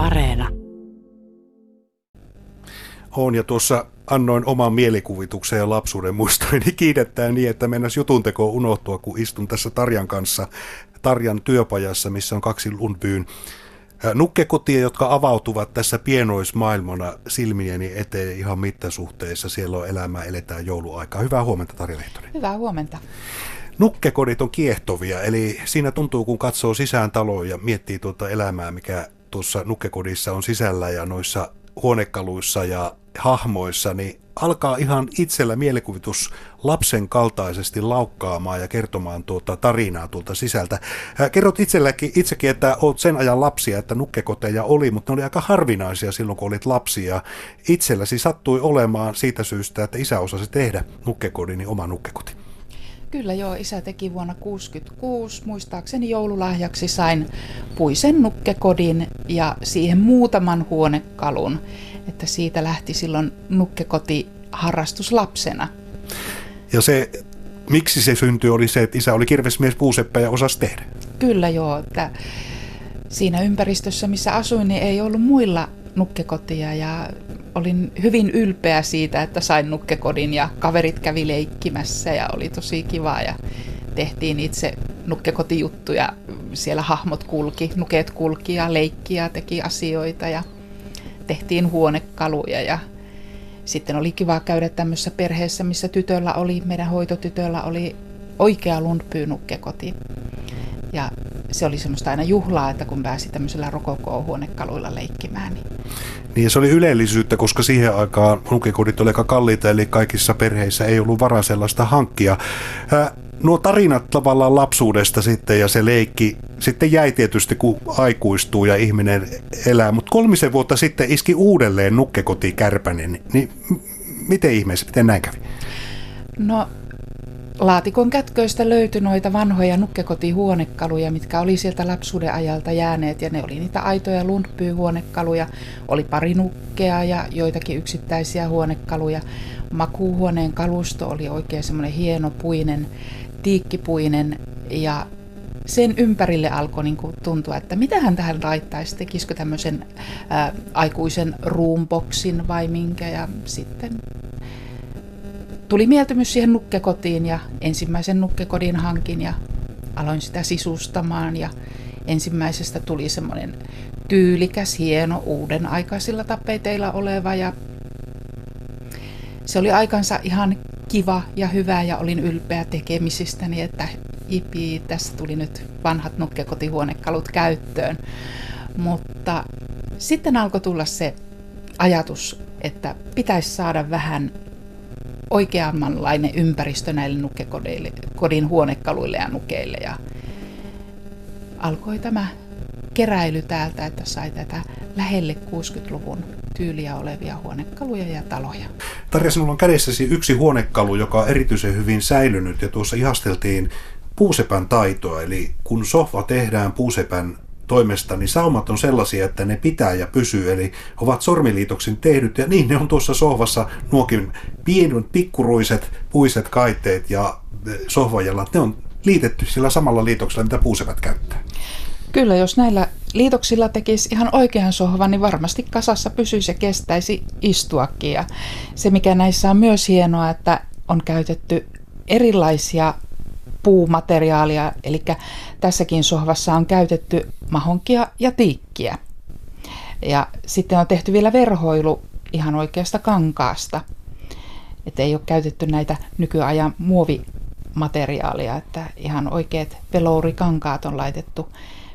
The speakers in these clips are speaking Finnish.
Areena. On ja tuossa annoin oman mielikuvituksen ja lapsuuden muistojeni kiinnittää niin, että mennäs jutunteko unohtua, kun istun tässä Tarjan kanssa Tarjan työpajassa, missä on kaksi Lundbyyn nukkekotia, jotka avautuvat tässä pienoismaailmana silmieni eteen ihan mittasuhteessa. Siellä on elämää, eletään jouluaikaa. Hyvää huomenta Tarja Lehtonen. Hyvää huomenta. Nukkekodit on kiehtovia, eli siinä tuntuu kun katsoo sisään taloon ja miettii tuota elämää, mikä tuossa nukkekodissa on sisällä ja noissa huonekaluissa ja hahmoissa, niin alkaa ihan itsellä mielikuvitus lapsen kaltaisesti laukkaamaan ja kertomaan tuota tarinaa tuolta sisältä. Kerrot itselläkin, itsekin, että olet sen ajan lapsia, että nukkekoteja oli, mutta ne oli aika harvinaisia silloin, kun olit lapsia. Itselläsi sattui olemaan siitä syystä, että isä osasi tehdä nukkekodin, niin oma nukkekoti. Kyllä joo, isä teki vuonna 1966. Muistaakseni joululahjaksi sain puisen nukkekodin ja siihen muutaman huonekalun. Että siitä lähti silloin nukkekoti harrastuslapsena. Ja se, miksi se syntyi, oli se, että isä oli kirvesmies puuseppä ja osasi tehdä. Kyllä joo, että siinä ympäristössä, missä asuin, niin ei ollut muilla nukkekotia ja olin hyvin ylpeä siitä, että sain nukkekodin ja kaverit kävi leikkimässä ja oli tosi kiva ja tehtiin itse nukkekotijuttuja. Siellä hahmot kulki, nuket kulki ja leikki ja teki asioita ja tehtiin huonekaluja ja sitten oli kiva käydä tämmöisessä perheessä, missä tytöllä oli, meidän hoitotytöllä oli oikea Lundby-nukkekoti. Ja se oli semmoista aina juhlaa, että kun pääsi tämmöisellä rokoko-huonekaluilla leikkimään. Niin... niin se oli ylellisyyttä, koska siihen aikaan nukekodit oli aika kalliita, eli kaikissa perheissä ei ollut varaa sellaista hankkia. Ää, nuo tarinat tavallaan lapsuudesta sitten ja se leikki sitten jäi tietysti, kun aikuistuu ja ihminen elää, mutta kolmisen vuotta sitten iski uudelleen nukkekoti Kärpänen, niin miten ihmeessä, miten näin kävi? No laatikon kätköistä löytyi noita vanhoja nukkekotihuonekaluja, mitkä oli sieltä lapsuuden ajalta jääneet, ja ne oli niitä aitoja Lundby-huonekaluja. Oli pari nukkea ja joitakin yksittäisiä huonekaluja. Makuuhuoneen kalusto oli oikein semmoinen hieno puinen, tiikkipuinen, ja sen ympärille alkoi niin kuin tuntua, että mitä hän tähän laittaisi, tekisikö tämmöisen ää, aikuisen ruumboksin vai minkä, ja sitten tuli mieltymys siihen nukkekotiin ja ensimmäisen nukkekodin hankin ja aloin sitä sisustamaan ja ensimmäisestä tuli semmoinen tyylikäs, hieno, uuden aikaisilla tapeteilla oleva ja se oli aikansa ihan kiva ja hyvä ja olin ylpeä tekemisistäni, että ipi, tässä tuli nyt vanhat nukkekotihuonekalut käyttöön. Mutta sitten alkoi tulla se ajatus, että pitäisi saada vähän oikeammanlainen ympäristö näille nukkekodeille, kodin huonekaluille ja nukeille. Ja alkoi tämä keräily täältä, että sai tätä lähelle 60-luvun tyyliä olevia huonekaluja ja taloja. Tarja, sinulla on kädessäsi yksi huonekalu, joka on erityisen hyvin säilynyt ja tuossa ihasteltiin puusepän taitoa. Eli kun sohva tehdään puusepän toimesta, niin saumat on sellaisia, että ne pitää ja pysyy, eli ovat sormiliitoksin tehdyt, ja niin ne on tuossa sohvassa nuokin pienet pikkuruiset puiset kaitteet ja eh, sohvajalat, ne on liitetty sillä samalla liitoksella, mitä puusepät käyttää. Kyllä, jos näillä liitoksilla tekisi ihan oikean sohvan, niin varmasti kasassa pysyisi ja kestäisi istuakin. Ja se, mikä näissä on myös hienoa, että on käytetty erilaisia puumateriaalia, eli tässäkin sohvassa on käytetty mahonkia ja tiikkiä. Ja sitten on tehty vielä verhoilu ihan oikeasta kankaasta. Että ei ole käytetty näitä nykyajan muovimateriaalia, että ihan oikeat velourikankaat on laitettu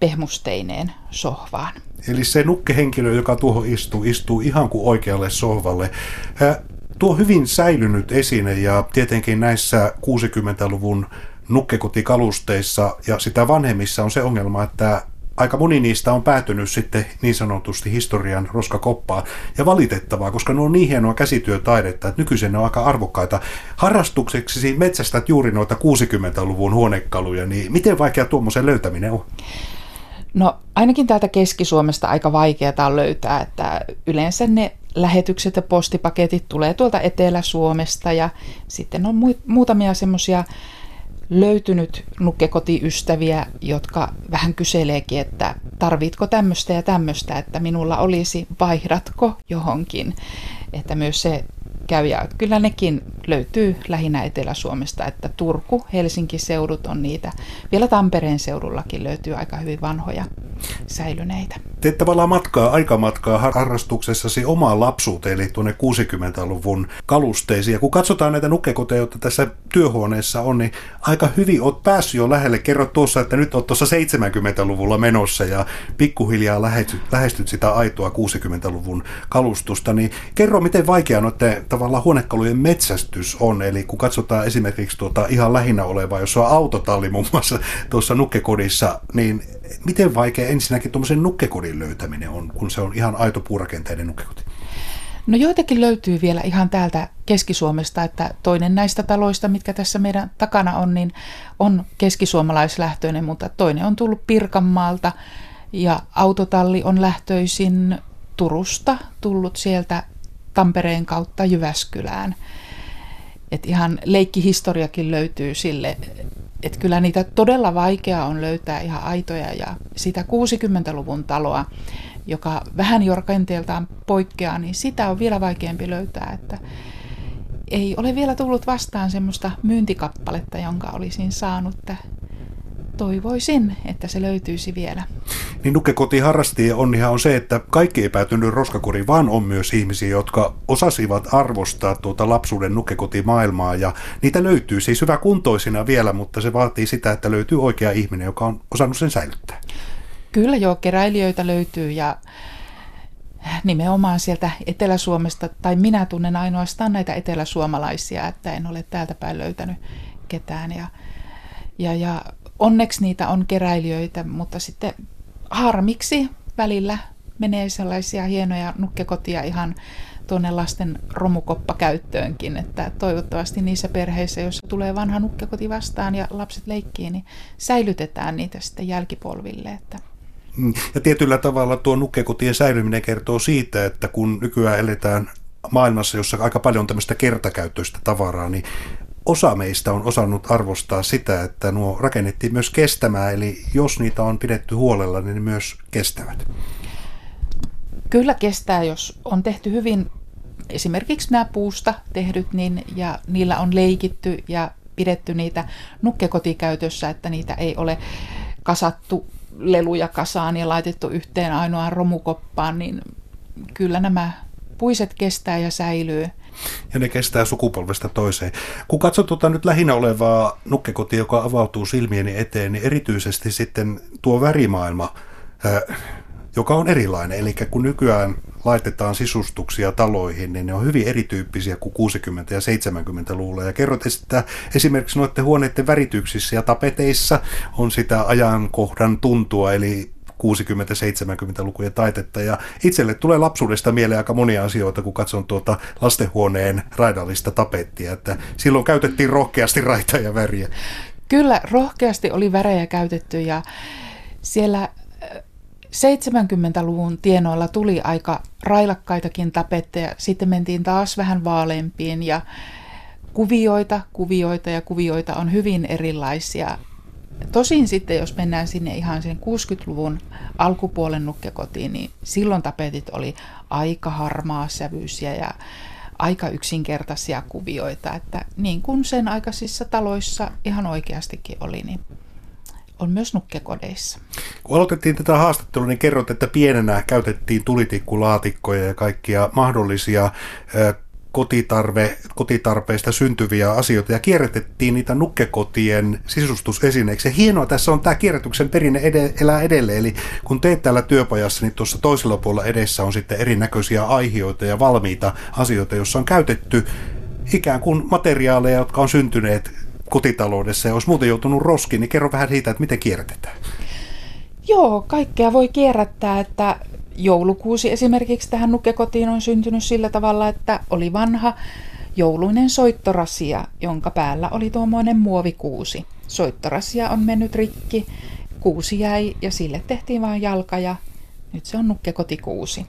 pehmusteineen sohvaan. Eli se nukkehenkilö, joka tuohon istuu, istuu ihan kuin oikealle sohvalle. Tuo hyvin säilynyt esine ja tietenkin näissä 60-luvun nukkekotikalusteissa ja sitä vanhemmissa on se ongelma, että aika moni niistä on päätynyt sitten niin sanotusti historian roskakoppaan. Ja valitettavaa, koska ne on niin hienoa käsityötaidetta, että nykyisin ne on aika arvokkaita. Harrastukseksi metsästät juuri noita 60-luvun huonekaluja, niin miten vaikea tuommoisen löytäminen on? No ainakin täältä Keski-Suomesta aika vaikeaa on löytää, että yleensä ne lähetykset ja postipaketit tulee tuolta Etelä-Suomesta ja sitten on muutamia semmoisia löytynyt nukkekotiystäviä, jotka vähän kyseleekin, että tarvitko tämmöistä ja tämmöistä, että minulla olisi, vaihdatko johonkin. Että myös se käy. Ja kyllä nekin löytyy lähinnä Etelä-Suomesta, että Turku, Helsinki-seudut on niitä. Vielä Tampereen seudullakin löytyy aika hyvin vanhoja säilyneitä. Teet tavallaan matkaa, aikamatkaa harrastuksessasi omaan lapsuuteen, eli tuonne 60-luvun kalusteisiin. Ja kun katsotaan näitä nukkekoteja, joita tässä työhuoneessa on, niin aika hyvin oot päässyt jo lähelle. Kerro tuossa, että nyt oot tuossa 70-luvulla menossa ja pikkuhiljaa lähestyt, lähestyt sitä aitoa 60-luvun kalustusta. Niin kerro, miten vaikea noiden tavallaan huonekalujen metsästys on. Eli kun katsotaan esimerkiksi tuota ihan lähinnä olevaa, jos on autotalli muun muassa tuossa nukkekodissa, niin miten vaikea ensinnäkin tuommoisen nukkekodin löytäminen on, kun se on ihan aito puurakenteinen nukkekoti? No joitakin löytyy vielä ihan täältä Keski-Suomesta, että toinen näistä taloista, mitkä tässä meidän takana on, niin on keskisuomalaislähtöinen, mutta toinen on tullut Pirkanmaalta ja autotalli on lähtöisin Turusta, tullut sieltä Tampereen kautta Jyväskylään. Et ihan leikkihistoriakin löytyy sille, että kyllä niitä todella vaikea on löytää ihan aitoja. Ja sitä 60-luvun taloa, joka vähän jorkenteeltaan poikkeaa, niin sitä on vielä vaikeampi löytää, että ei ole vielä tullut vastaan semmoista myyntikappaletta, jonka olisin saanut, toivoisin, että se löytyisi vielä. Niin nukkekoti harrastajien onnihan on se, että kaikki ei päätynyt roskakoriin, vaan on myös ihmisiä, jotka osasivat arvostaa tuota lapsuuden nukkekotimaailmaa ja niitä löytyy siis hyvä kuntoisina vielä, mutta se vaatii sitä, että löytyy oikea ihminen, joka on osannut sen säilyttää. Kyllä joo, keräilijöitä löytyy ja nimenomaan sieltä Etelä-Suomesta, tai minä tunnen ainoastaan näitä eteläsuomalaisia, että en ole täältä päin löytänyt ketään. Ja, ja, ja onneksi niitä on keräilijöitä, mutta sitten harmiksi välillä menee sellaisia hienoja nukkekotia ihan tuonne lasten romukoppakäyttöönkin, että toivottavasti niissä perheissä, joissa tulee vanha nukkekoti vastaan ja lapset leikkii, niin säilytetään niitä sitten jälkipolville. Että ja tietyllä tavalla tuo nukkekotien säilyminen kertoo siitä, että kun nykyään eletään maailmassa, jossa aika paljon on tämmöistä kertakäyttöistä tavaraa, niin osa meistä on osannut arvostaa sitä, että nuo rakennettiin myös kestämään, eli jos niitä on pidetty huolella, niin ne myös kestävät. Kyllä kestää, jos on tehty hyvin, esimerkiksi nämä puusta tehdyt, niin, ja niillä on leikitty ja pidetty niitä nukkekotikäytössä, että niitä ei ole kasattu leluja kasaan ja laitettu yhteen ainoaan romukoppaan, niin kyllä nämä puiset kestää ja säilyy ja ne kestää sukupolvesta toiseen. Kun katsot tuota nyt lähinnä olevaa nukkekotia, joka avautuu silmieni eteen, niin erityisesti sitten tuo värimaailma, joka on erilainen. Eli kun nykyään laitetaan sisustuksia taloihin, niin ne on hyvin erityyppisiä kuin 60- ja 70-luvulla. Ja kerrot, että esimerkiksi noiden huoneiden värityksissä ja tapeteissa on sitä ajankohdan tuntua, eli 60-70-lukujen taitetta. Ja itselle tulee lapsuudesta mieleen aika monia asioita, kun katson tuota lastenhuoneen raidallista tapettia, että silloin käytettiin rohkeasti raita ja väriä. Kyllä, rohkeasti oli värejä käytetty ja siellä 70-luvun äh, tienoilla tuli aika railakkaitakin tapetteja. Sitten mentiin taas vähän vaaleampiin ja kuvioita, kuvioita ja kuvioita on hyvin erilaisia. Tosin sitten, jos mennään sinne ihan sen 60-luvun alkupuolen nukkekotiin, niin silloin tapetit oli aika harmaa sävyisiä ja aika yksinkertaisia kuvioita, että niin kuin sen aikaisissa taloissa ihan oikeastikin oli, niin on myös nukkekodeissa. Kun aloitettiin tätä haastattelua, niin kerrot, että pienenä käytettiin tulitikkulaatikoja ja kaikkia mahdollisia kotitarve, kotitarpeista syntyviä asioita ja kierrätettiin niitä nukkekotien sisustusesineiksi. Ja hienoa tässä on tämä kierrätyksen perinne ed- elää edelleen. Eli kun teet täällä työpajassa, niin tuossa toisella puolella edessä on sitten erinäköisiä aihioita ja valmiita asioita, joissa on käytetty ikään kuin materiaaleja, jotka on syntyneet kotitaloudessa ja olisi muuten joutunut roskiin, niin kerro vähän siitä, että miten kierrätetään. Joo, kaikkea voi kierrättää, että joulukuusi esimerkiksi tähän nukkekotiin on syntynyt sillä tavalla, että oli vanha jouluinen soittorasia, jonka päällä oli tuommoinen muovikuusi. Soittorasia on mennyt rikki, kuusi jäi ja sille tehtiin vain jalka ja nyt se on nukkekotikuusi.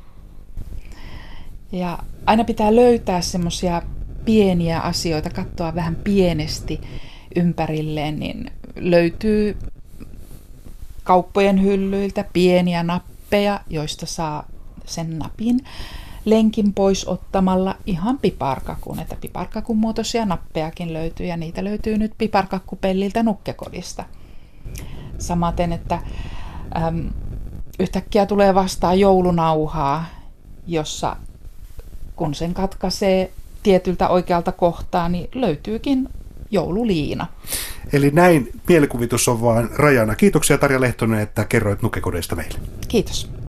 Ja aina pitää löytää semmoisia pieniä asioita, katsoa vähän pienesti ympärilleen, niin löytyy kauppojen hyllyiltä pieniä nappeja, joista saa sen napin lenkin pois ottamalla ihan piparkakun. Että piparkakun muotoisia nappejakin löytyy ja niitä löytyy nyt piparkakkupelliltä nukkekodista. Samaten, että äm, yhtäkkiä tulee vastaan joulunauhaa, jossa kun sen katkaisee tietyltä oikealta kohtaa, niin löytyykin joululiina. Eli näin mielikuvitus on vain rajana. Kiitoksia Tarja Lehtonen, että kerroit nukkekodeista meille. Kiitos.